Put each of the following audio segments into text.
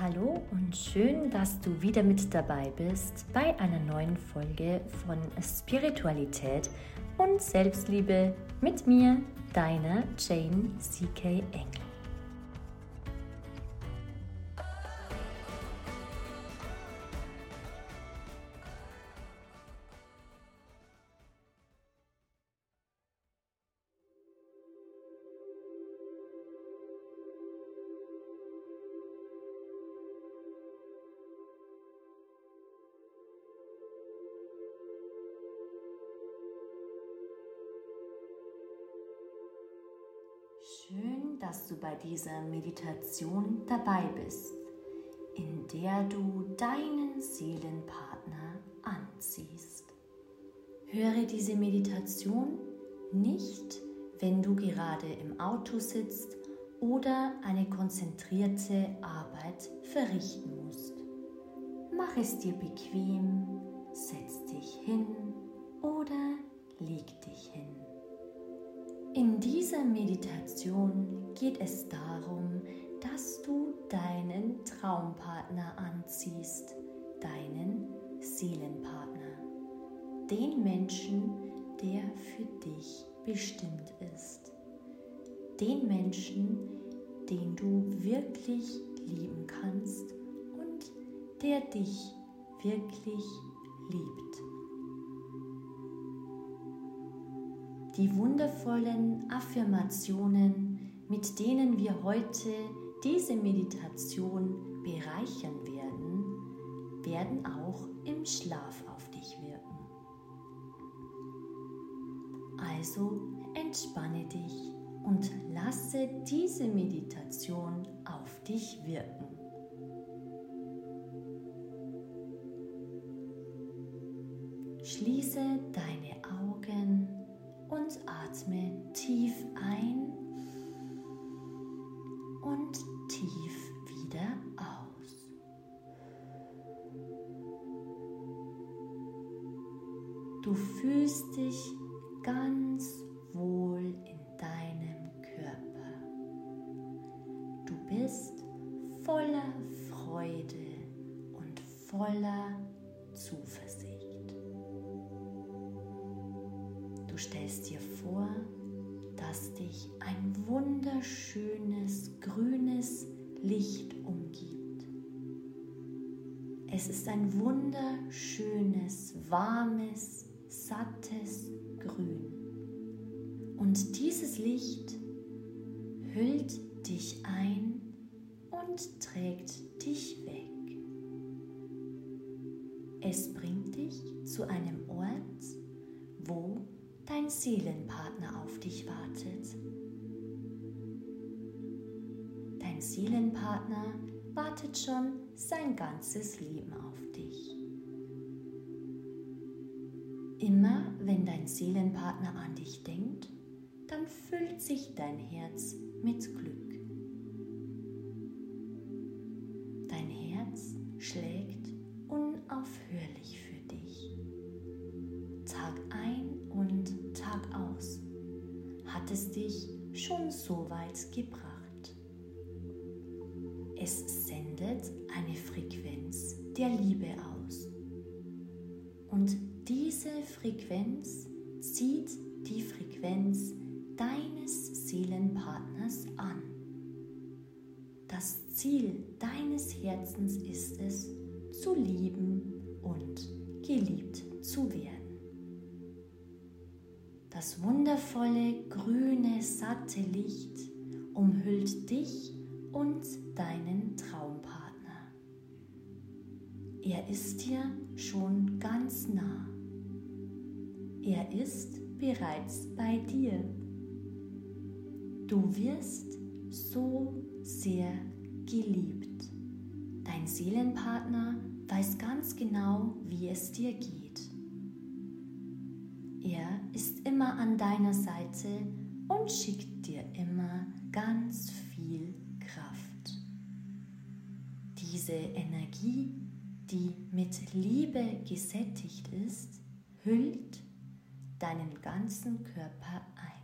Hallo und schön, dass du wieder mit dabei bist bei einer neuen Folge von Spiritualität und Selbstliebe mit mir, deiner Jane CK Engel. Dass du bei dieser Meditation dabei bist, in der du deinen Seelenpartner anziehst. Höre diese Meditation nicht, wenn du gerade im Auto sitzt oder eine konzentrierte Arbeit verrichten musst. Mach es dir bequem, setz dich hin oder leg dich hin. In dieser Meditation geht es darum, dass du deinen Traumpartner anziehst, deinen Seelenpartner, den Menschen, der für dich bestimmt ist, den Menschen, den du wirklich lieben kannst und der dich wirklich liebt. Die wundervollen Affirmationen, mit denen wir heute diese Meditation bereichern werden, werden auch im Schlaf auf dich wirken. Also entspanne dich und lasse diese Meditation auf dich wirken. Schließe deine atme tief ein und tief wieder aus. Du fühlst dich ganz Du stellst dir vor, dass dich ein wunderschönes grünes Licht umgibt. Es ist ein wunderschönes, warmes, sattes Grün. Und dieses Licht hüllt dich ein und trägt dich weg. Es bringt dich zu einem Seelenpartner auf dich wartet. Dein Seelenpartner wartet schon sein ganzes Leben auf dich. Immer wenn dein Seelenpartner an dich denkt, dann füllt sich dein Herz mit Glück. Dein Herz schlägt weit gebracht. Es sendet eine Frequenz der Liebe aus. Und diese Frequenz zieht die Frequenz deines Seelenpartners an. Das Ziel deines Herzens ist es, zu lieben und geliebt zu werden. Das wundervolle grüne, satte Licht umhüllt dich und deinen Traumpartner. Er ist dir schon ganz nah. Er ist bereits bei dir. Du wirst so sehr geliebt. Dein Seelenpartner weiß ganz genau, wie es dir geht. Er ist immer an deiner Seite und schickt dir immer ganz viel Kraft. Diese Energie, die mit Liebe gesättigt ist, hüllt deinen ganzen Körper ein.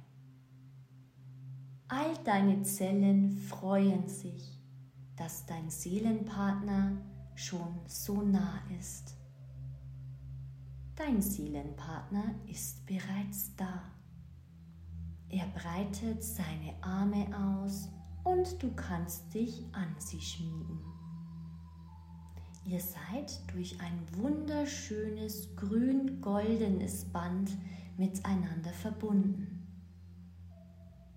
All deine Zellen freuen sich, dass dein Seelenpartner schon so nah ist. Dein Seelenpartner ist bereits da. Er breitet seine Arme aus und du kannst dich an sie schmiegen. Ihr seid durch ein wunderschönes grün-goldenes Band miteinander verbunden.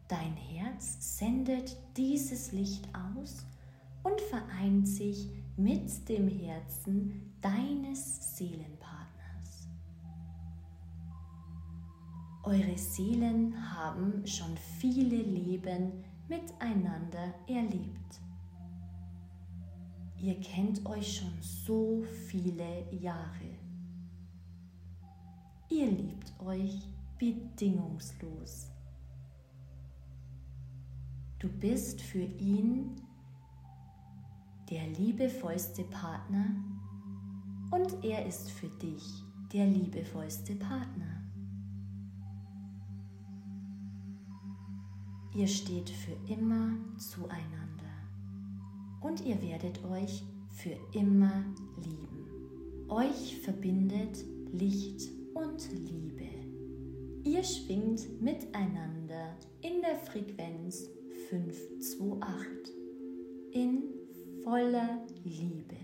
Dein Herz sendet dieses Licht aus und vereint sich mit dem Herzen deines Seelenpartners. Eure Seelen haben schon viele Leben miteinander erlebt. Ihr kennt euch schon so viele Jahre. Ihr liebt euch bedingungslos. Du bist für ihn der liebevollste Partner und er ist für dich der liebevollste Partner. Ihr steht für immer zueinander und ihr werdet euch für immer lieben. Euch verbindet Licht und Liebe. Ihr schwingt miteinander in der Frequenz 528 in voller Liebe.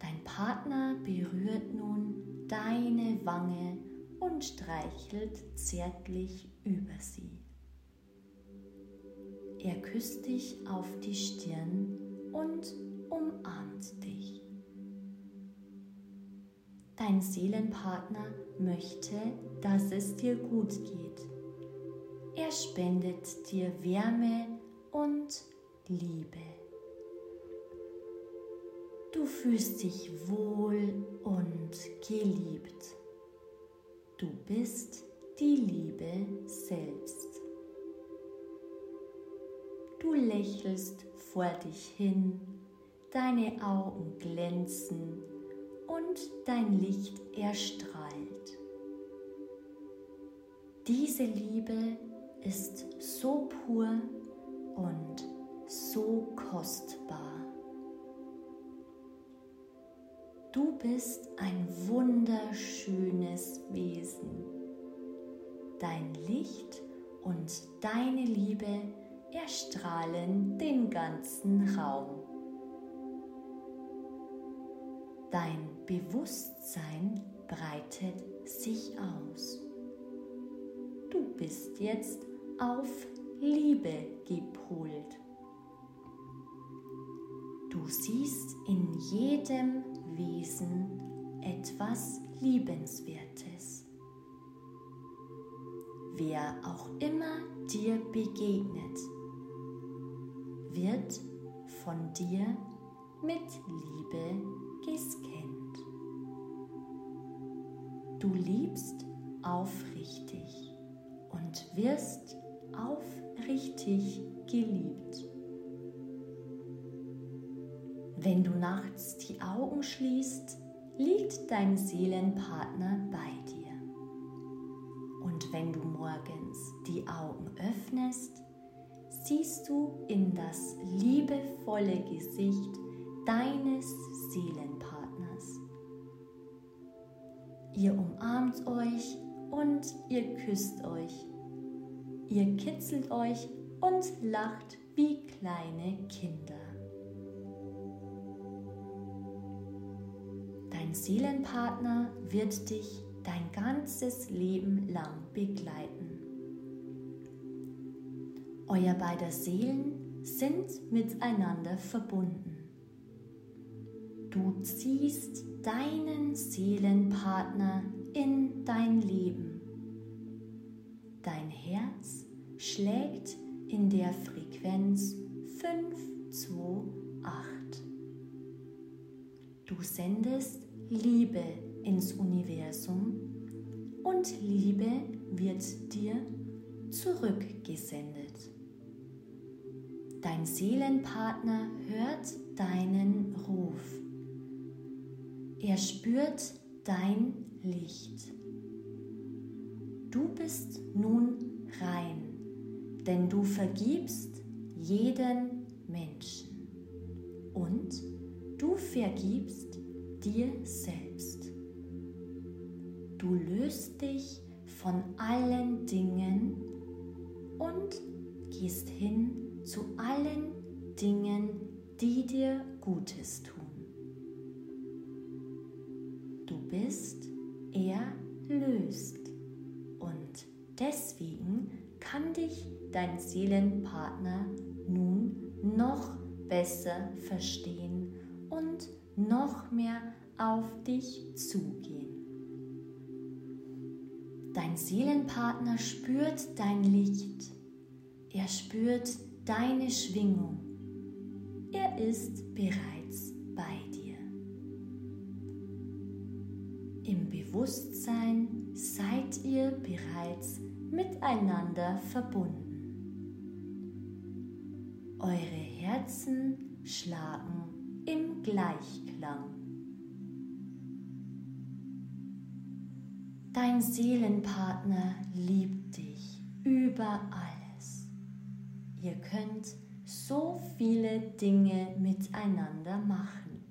Dein Partner berührt nun deine Wange und streichelt zärtlich über sie. Er küsst dich auf die Stirn und umarmt dich. Dein Seelenpartner möchte, dass es dir gut geht. Er spendet dir Wärme und Liebe. Du fühlst dich wohl und geliebt. Du bist die Liebe selbst. Du lächelst vor dich hin, deine Augen glänzen und dein Licht erstrahlt. Diese Liebe ist so pur und so kostbar. Du bist ein wunderschönes Wesen. Dein Licht und deine Liebe erstrahlen den ganzen Raum. Dein Bewusstsein breitet sich aus. Du bist jetzt auf Liebe gepolt. Du siehst in jedem Wesen etwas Liebenswertes. Wer auch immer dir begegnet, wird von dir mit Liebe gescannt. Du liebst aufrichtig und wirst aufrichtig geliebt. Wenn du nachts die Augen schließt, liegt dein Seelenpartner bei dir. Und wenn du die Augen öffnest, siehst du in das liebevolle Gesicht deines Seelenpartners. Ihr umarmt euch und ihr küsst euch. Ihr kitzelt euch und lacht wie kleine Kinder. Dein Seelenpartner wird dich dein ganzes Leben lang begleiten. Euer beider Seelen sind miteinander verbunden. Du ziehst deinen Seelenpartner in dein Leben. Dein Herz schlägt in der Frequenz 528. Du sendest Liebe ins Universum und Liebe wird dir zurückgesendet. Dein Seelenpartner hört deinen Ruf. Er spürt dein Licht. Du bist nun rein, denn du vergibst jeden Menschen und du vergibst dir selbst. Du löst dich von allen Dingen und gehst hin zu allen Dingen, die dir Gutes tun. Du bist erlöst und deswegen kann dich dein Seelenpartner nun noch besser verstehen und noch mehr auf dich zugehen. Dein Seelenpartner spürt dein Licht. Er spürt deine Schwingung. Er ist bereits bei dir. Im Bewusstsein seid ihr bereits miteinander verbunden. Eure Herzen schlagen im Gleichklang. Dein Seelenpartner liebt dich über alles. Ihr könnt so viele Dinge miteinander machen.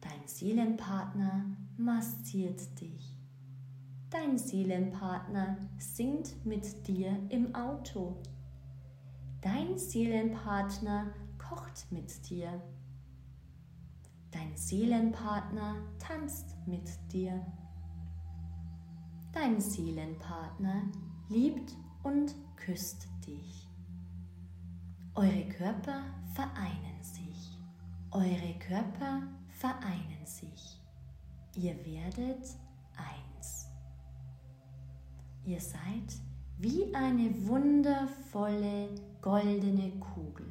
Dein Seelenpartner massiert dich. Dein Seelenpartner singt mit dir im Auto. Dein Seelenpartner kocht mit dir. Dein Seelenpartner tanzt mit dir. Dein Seelenpartner liebt und küsst dich. Eure Körper vereinen sich. Eure Körper vereinen sich. Ihr werdet eins. Ihr seid wie eine wundervolle goldene Kugel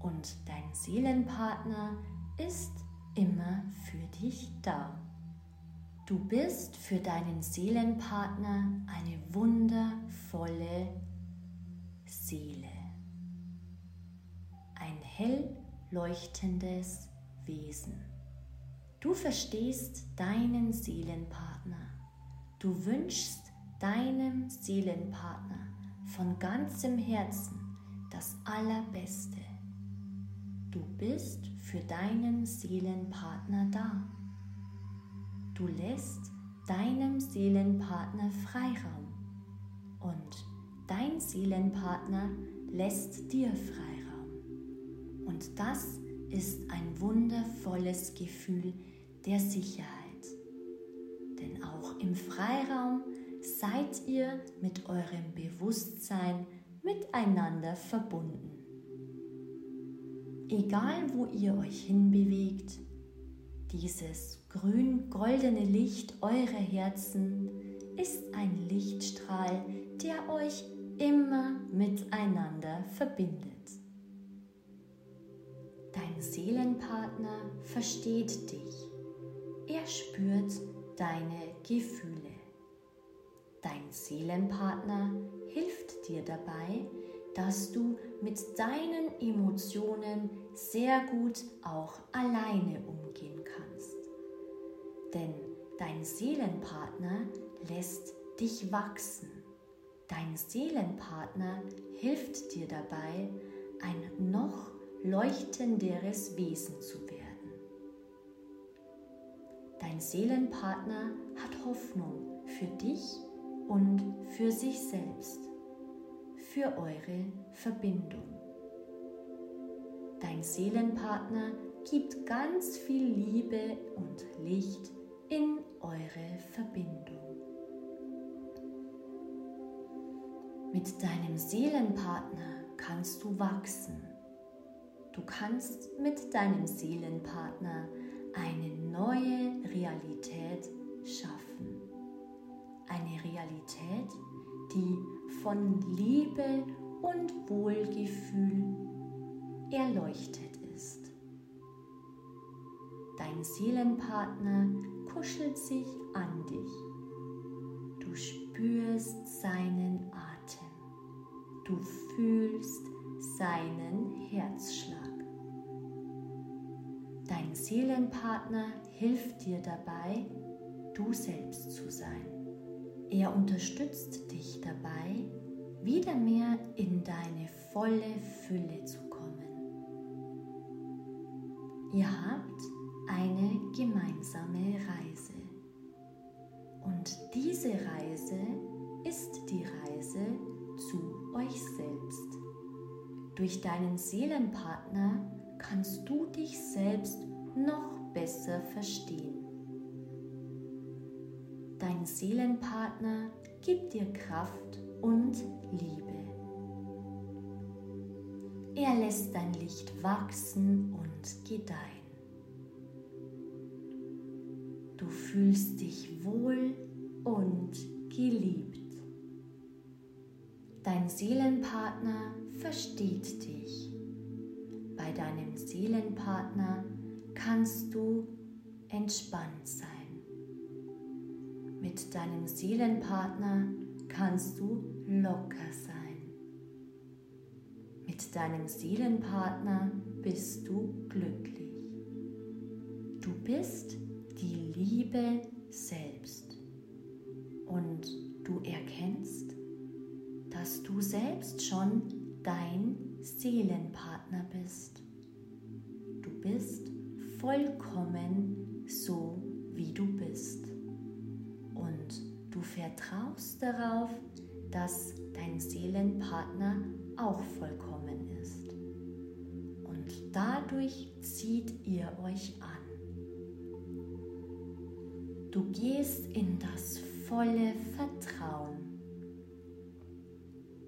und dein Seelenpartner ist immer für dich da. Du bist für deinen Seelenpartner eine wundervolle Seele. Ein hell leuchtendes Wesen. Du verstehst deinen Seelenpartner. Du wünschst deinem Seelenpartner von ganzem Herzen das Allerbeste. Du bist für deinen Seelenpartner da. Du lässt deinem Seelenpartner Freiraum und dein Seelenpartner lässt dir Freiraum. Und das ist ein wundervolles Gefühl der Sicherheit. Denn auch im Freiraum seid ihr mit eurem Bewusstsein miteinander verbunden. Egal wo ihr euch hinbewegt, dieses grün-goldene Licht eurer Herzen ist ein Lichtstrahl, der euch immer miteinander verbindet. Dein Seelenpartner versteht dich. Er spürt deine Gefühle. Dein Seelenpartner hilft dir dabei, dass du mit deinen Emotionen sehr gut auch alleine umgehen. Denn dein Seelenpartner lässt dich wachsen. Dein Seelenpartner hilft dir dabei, ein noch leuchtenderes Wesen zu werden. Dein Seelenpartner hat Hoffnung für dich und für sich selbst für eure Verbindung. Dein Seelenpartner gibt ganz viel Liebe und Licht in eure Verbindung. Mit deinem Seelenpartner kannst du wachsen. Du kannst mit deinem Seelenpartner eine neue Realität schaffen. Eine Realität, die von Liebe und Wohlgefühl erleuchtet ist. Dein Seelenpartner kuschelt sich an dich. Du spürst seinen Atem. Du fühlst seinen Herzschlag. Dein Seelenpartner hilft dir dabei, du selbst zu sein. Er unterstützt dich dabei, wieder mehr in deine volle Fülle zu kommen. Ihr habt eine gemeinsame Reise. Und diese Reise ist die Reise zu euch selbst. Durch deinen Seelenpartner kannst du dich selbst noch besser verstehen. Dein Seelenpartner gibt dir Kraft und Liebe. Er lässt dein Licht wachsen und gedeihen. Du fühlst dich wohl und geliebt. Dein Seelenpartner versteht dich. Bei deinem Seelenpartner kannst du entspannt sein. Mit deinem Seelenpartner kannst du locker sein. Mit deinem Seelenpartner bist du glücklich. Du bist die Liebe selbst und du erkennst, dass du selbst schon dein Seelenpartner bist. Du bist vollkommen so, wie du bist. Und du vertraust darauf, dass dein Seelenpartner auch vollkommen ist. Und dadurch zieht ihr euch an. Du gehst in das volle Vertrauen.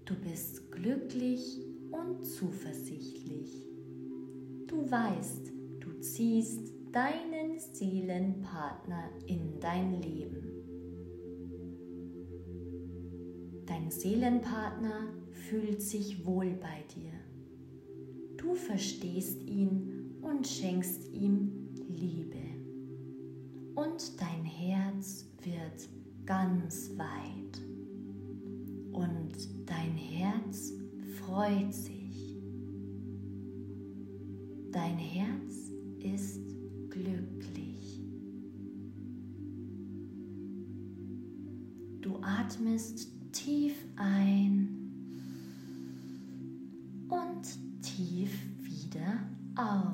Du bist glücklich und zuversichtlich. Du weißt, du ziehst deinen Seelenpartner in dein Leben. Dein Seelenpartner fühlt sich wohl bei dir. Du verstehst ihn und schenkst ihm Liebe. Und dein Herz wird ganz weit. Und dein Herz freut sich. Dein Herz ist glücklich. Du atmest tief ein und tief wieder aus.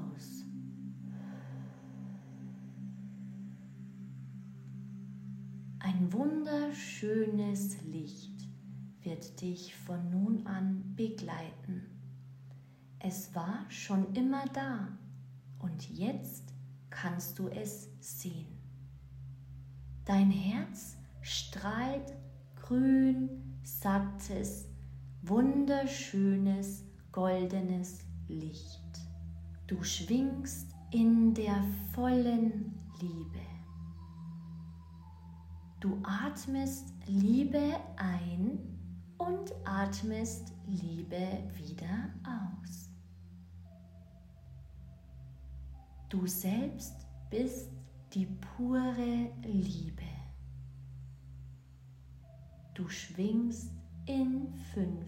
Ein wunderschönes Licht wird dich von nun an begleiten. Es war schon immer da und jetzt kannst du es sehen. Dein Herz strahlt grün, sattes, wunderschönes, goldenes Licht. Du schwingst in der vollen Liebe. Du atmest Liebe ein und atmest Liebe wieder aus. Du selbst bist die pure Liebe. Du schwingst in 5,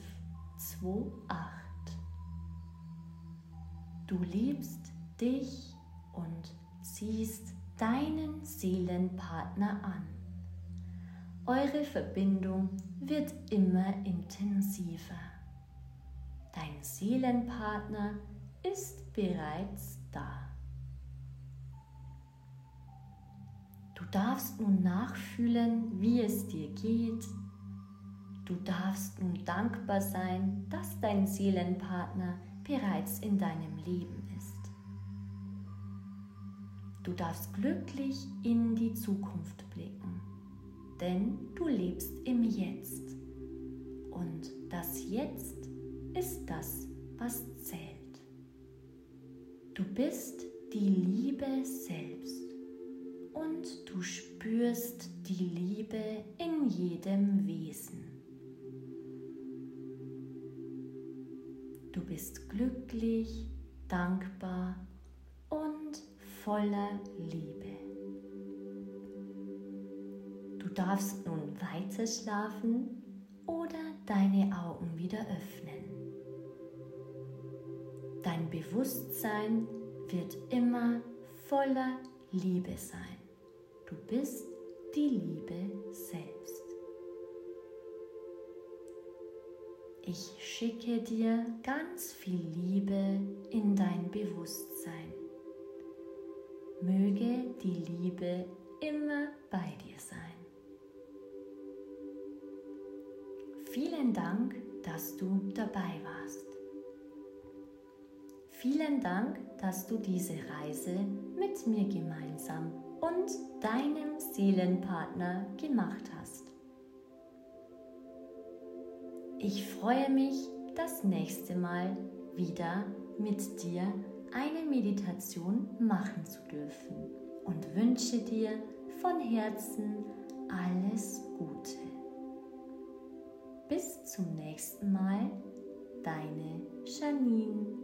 2, 8. Du liebst dich und ziehst deinen Seelenpartner an. Eure Verbindung wird immer intensiver. Dein Seelenpartner ist bereits da. Du darfst nun nachfühlen, wie es dir geht. Du darfst nun dankbar sein, dass dein Seelenpartner bereits in deinem Leben ist. Du darfst glücklich in die Zukunft blicken denn du lebst im Jetzt. Und das Jetzt ist das, was zählt. Du bist die Liebe selbst und du spürst die Liebe in jedem Wesen. Du bist glücklich, dankbar und voller Liebe. Du darfst nun weiter schlafen oder deine Augen wieder öffnen. Dein Bewusstsein wird immer voller Liebe sein. Du bist die Liebe selbst. Ich schicke dir ganz viel Liebe in dein Bewusstsein. Möge die Liebe immer bei dir Vielen Dank, dass du dabei warst. Vielen Dank, dass du diese Reise mit mir gemeinsam und deinem Seelenpartner gemacht hast. Ich freue mich, das nächste Mal wieder mit dir eine Meditation machen zu dürfen und wünsche dir von Herzen alles Gute. Bis zum nächsten Mal, deine Janine.